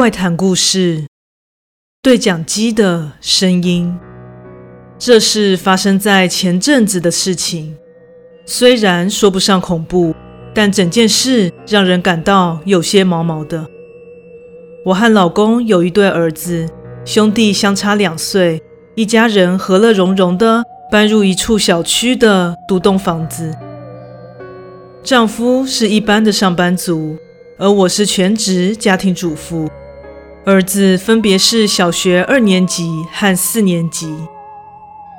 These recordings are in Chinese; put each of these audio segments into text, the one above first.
怪谈故事：对讲机的声音。这是发生在前阵子的事情，虽然说不上恐怖，但整件事让人感到有些毛毛的。我和老公有一对儿子，兄弟相差两岁，一家人和乐融融的搬入一处小区的独栋房子。丈夫是一般的上班族，而我是全职家庭主妇。儿子分别是小学二年级和四年级。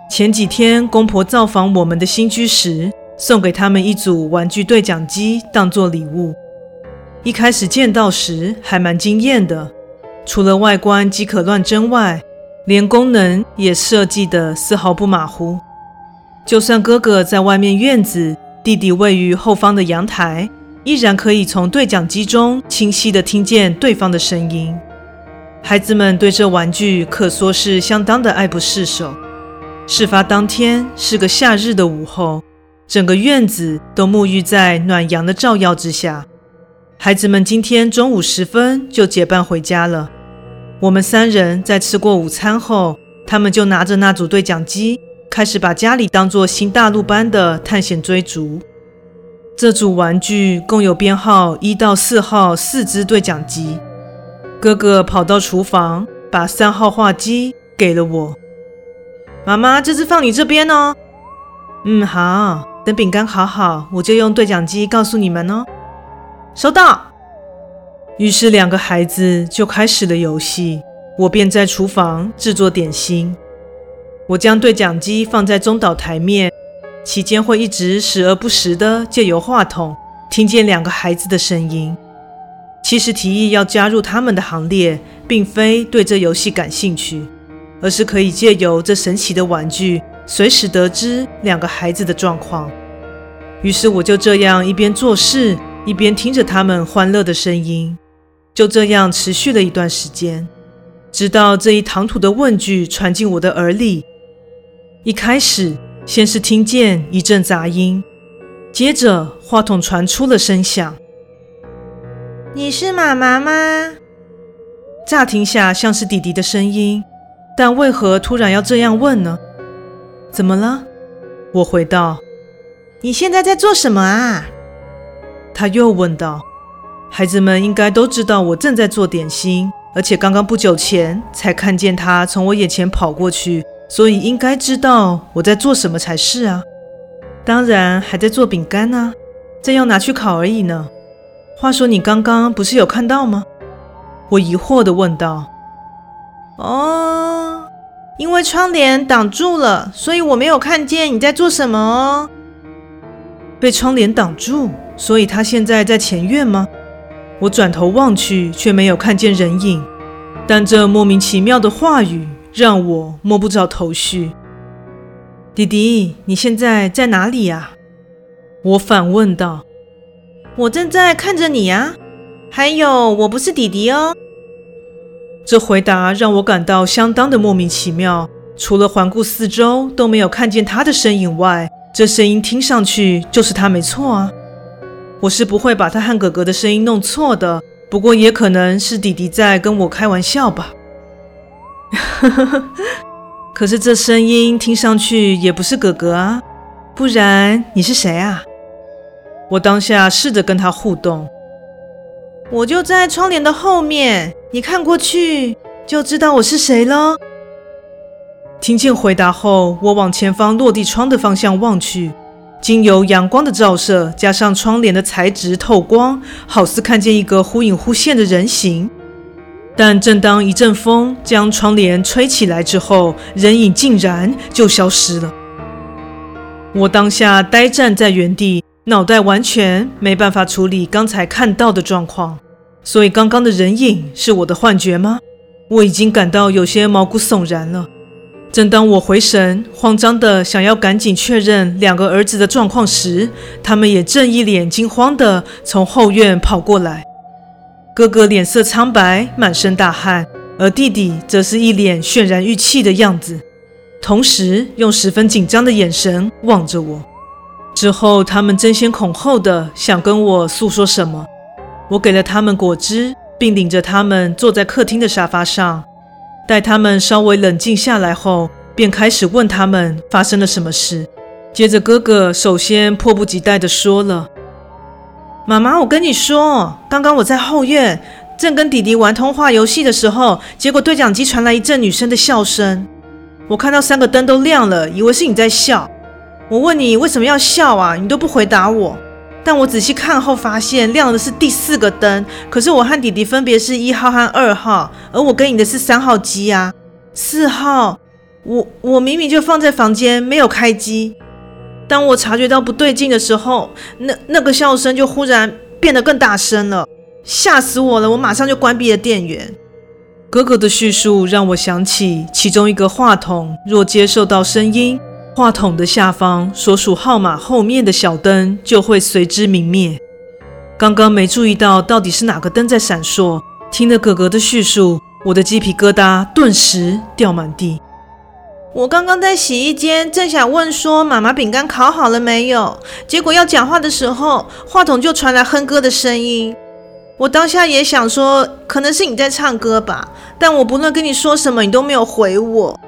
前几天公婆造访我们的新居时，送给他们一组玩具对讲机当做礼物。一开始见到时还蛮惊艳的，除了外观即可乱真外，连功能也设计得丝毫不马虎。就算哥哥在外面院子，弟弟位于后方的阳台，依然可以从对讲机中清晰地听见对方的声音。孩子们对这玩具可说是相当的爱不释手。事发当天是个夏日的午后，整个院子都沐浴在暖阳的照耀之下。孩子们今天中午时分就结伴回家了。我们三人在吃过午餐后，他们就拿着那组对讲机。开始把家里当作新大陆般的探险追逐。这组玩具共有编号一到四号四只对讲机。哥哥跑到厨房，把三号话机给了我。妈妈，这只放你这边哦。嗯，好。等饼干烤好，我就用对讲机告诉你们哦。收到。于是两个孩子就开始了游戏，我便在厨房制作点心。我将对讲机放在中岛台面，期间会一直时而不时地借由话筒听见两个孩子的声音。其实提议要加入他们的行列，并非对这游戏感兴趣，而是可以借由这神奇的玩具，随时得知两个孩子的状况。于是我就这样一边做事，一边听着他们欢乐的声音。就这样持续了一段时间，直到这一唐突的问句传进我的耳里。一开始，先是听见一阵杂音，接着话筒传出了声响：“你是妈妈吗？”乍听下像是弟弟的声音，但为何突然要这样问呢？怎么了？我回道：“你现在在做什么啊？”他又问道：“孩子们应该都知道我正在做点心，而且刚刚不久前才看见他从我眼前跑过去。”所以应该知道我在做什么才是啊！当然还在做饼干呢，正要拿去烤而已呢。话说你刚刚不是有看到吗？我疑惑地问道。哦，因为窗帘挡住了，所以我没有看见你在做什么哦。被窗帘挡住，所以他现在在前院吗？我转头望去，却没有看见人影。但这莫名其妙的话语。让我摸不着头绪。弟弟，你现在在哪里呀？我反问道。我正在看着你呀。还有，我不是弟弟哦。这回答让我感到相当的莫名其妙。除了环顾四周都没有看见他的身影外，这声音听上去就是他没错啊。我是不会把他和哥哥的声音弄错的。不过也可能是弟弟在跟我开玩笑吧。可是这声音听上去也不是哥哥啊，不然你是谁啊？我当下试着跟他互动，我就在窗帘的后面，你看过去就知道我是谁了。听见回答后，我往前方落地窗的方向望去，经由阳光的照射，加上窗帘的材质透光，好似看见一个忽隐忽现的人形。但正当一阵风将窗帘吹起来之后，人影竟然就消失了。我当下呆站在原地，脑袋完全没办法处理刚才看到的状况。所以刚刚的人影是我的幻觉吗？我已经感到有些毛骨悚然了。正当我回神，慌张地想要赶紧确认两个儿子的状况时，他们也正一脸惊慌地从后院跑过来。哥哥脸色苍白，满身大汗，而弟弟则是一脸渲然欲泣的样子，同时用十分紧张的眼神望着我。之后，他们争先恐后的想跟我诉说什么，我给了他们果汁，并领着他们坐在客厅的沙发上。待他们稍微冷静下来后，便开始问他们发生了什么事。接着，哥哥首先迫不及待地说了：“妈妈，我跟你说，刚刚我在后院正跟弟弟玩通话游戏的时候，结果对讲机传来一阵女生的笑声。我看到三个灯都亮了，以为是你在笑。我问你为什么要笑啊，你都不回答我。但我仔细看后发现，亮的是第四个灯。可是我和弟弟分别是一号和二号，而我跟你的是三号机啊。四号，我我明明就放在房间，没有开机。”当我察觉到不对劲的时候，那那个笑声就忽然变得更大声了，吓死我了！我马上就关闭了电源。哥哥的叙述让我想起，其中一个话筒若接受到声音，话筒的下方所属号码后面的小灯就会随之明灭。刚刚没注意到到底是哪个灯在闪烁，听了哥哥的叙述，我的鸡皮疙瘩顿时掉满地。我刚刚在洗衣间，正想问说妈妈饼干烤好了没有，结果要讲话的时候，话筒就传来哼歌的声音。我当下也想说，可能是你在唱歌吧，但我不论跟你说什么，你都没有回我。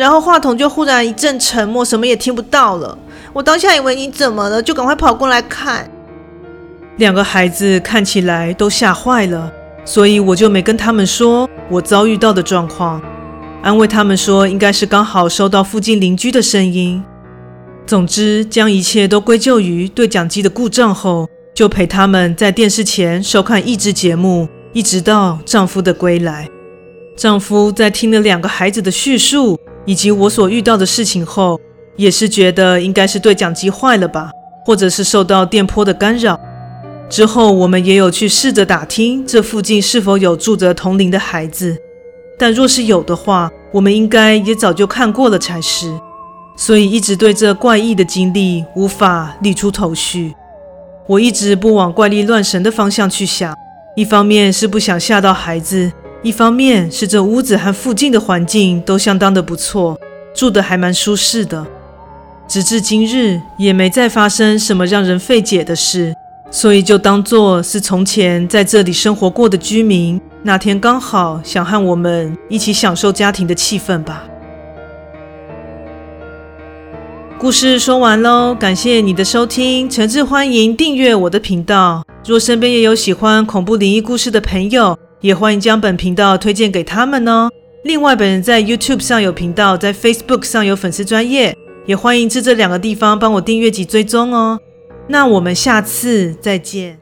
然后话筒就忽然一阵沉默，什么也听不到了。我当下以为你怎么了，就赶快跑过来看。两个孩子看起来都吓坏了，所以我就没跟他们说我遭遇到的状况。安慰他们说，应该是刚好收到附近邻居的声音。总之，将一切都归咎于对讲机的故障后，就陪他们在电视前收看益智节目，一直到丈夫的归来。丈夫在听了两个孩子的叙述以及我所遇到的事情后，也是觉得应该是对讲机坏了吧，或者是受到电波的干扰。之后，我们也有去试着打听这附近是否有住着同龄的孩子。但若是有的话，我们应该也早就看过了才是，所以一直对这怪异的经历无法理出头绪。我一直不往怪力乱神的方向去想，一方面是不想吓到孩子，一方面是这屋子和附近的环境都相当的不错，住得还蛮舒适的。直至今日也没再发生什么让人费解的事，所以就当作是从前在这里生活过的居民。那天刚好想和我们一起享受家庭的气氛吧。故事说完喽，感谢你的收听，诚挚欢迎订阅我的频道。若身边也有喜欢恐怖灵异故事的朋友，也欢迎将本频道推荐给他们哦。另外，本人在 YouTube 上有频道，在 Facebook 上有粉丝专业，也欢迎至这两个地方帮我订阅及追踪哦。那我们下次再见。